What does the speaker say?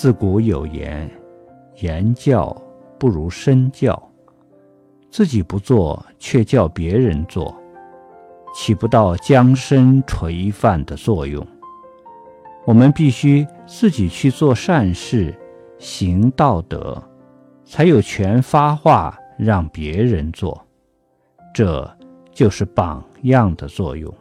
自古有言言教不如身教自己不做却叫别人做起不到将身垂范的作用。我们必须自己去做善事行道德才有权发话让别人做。这就是榜样的作用。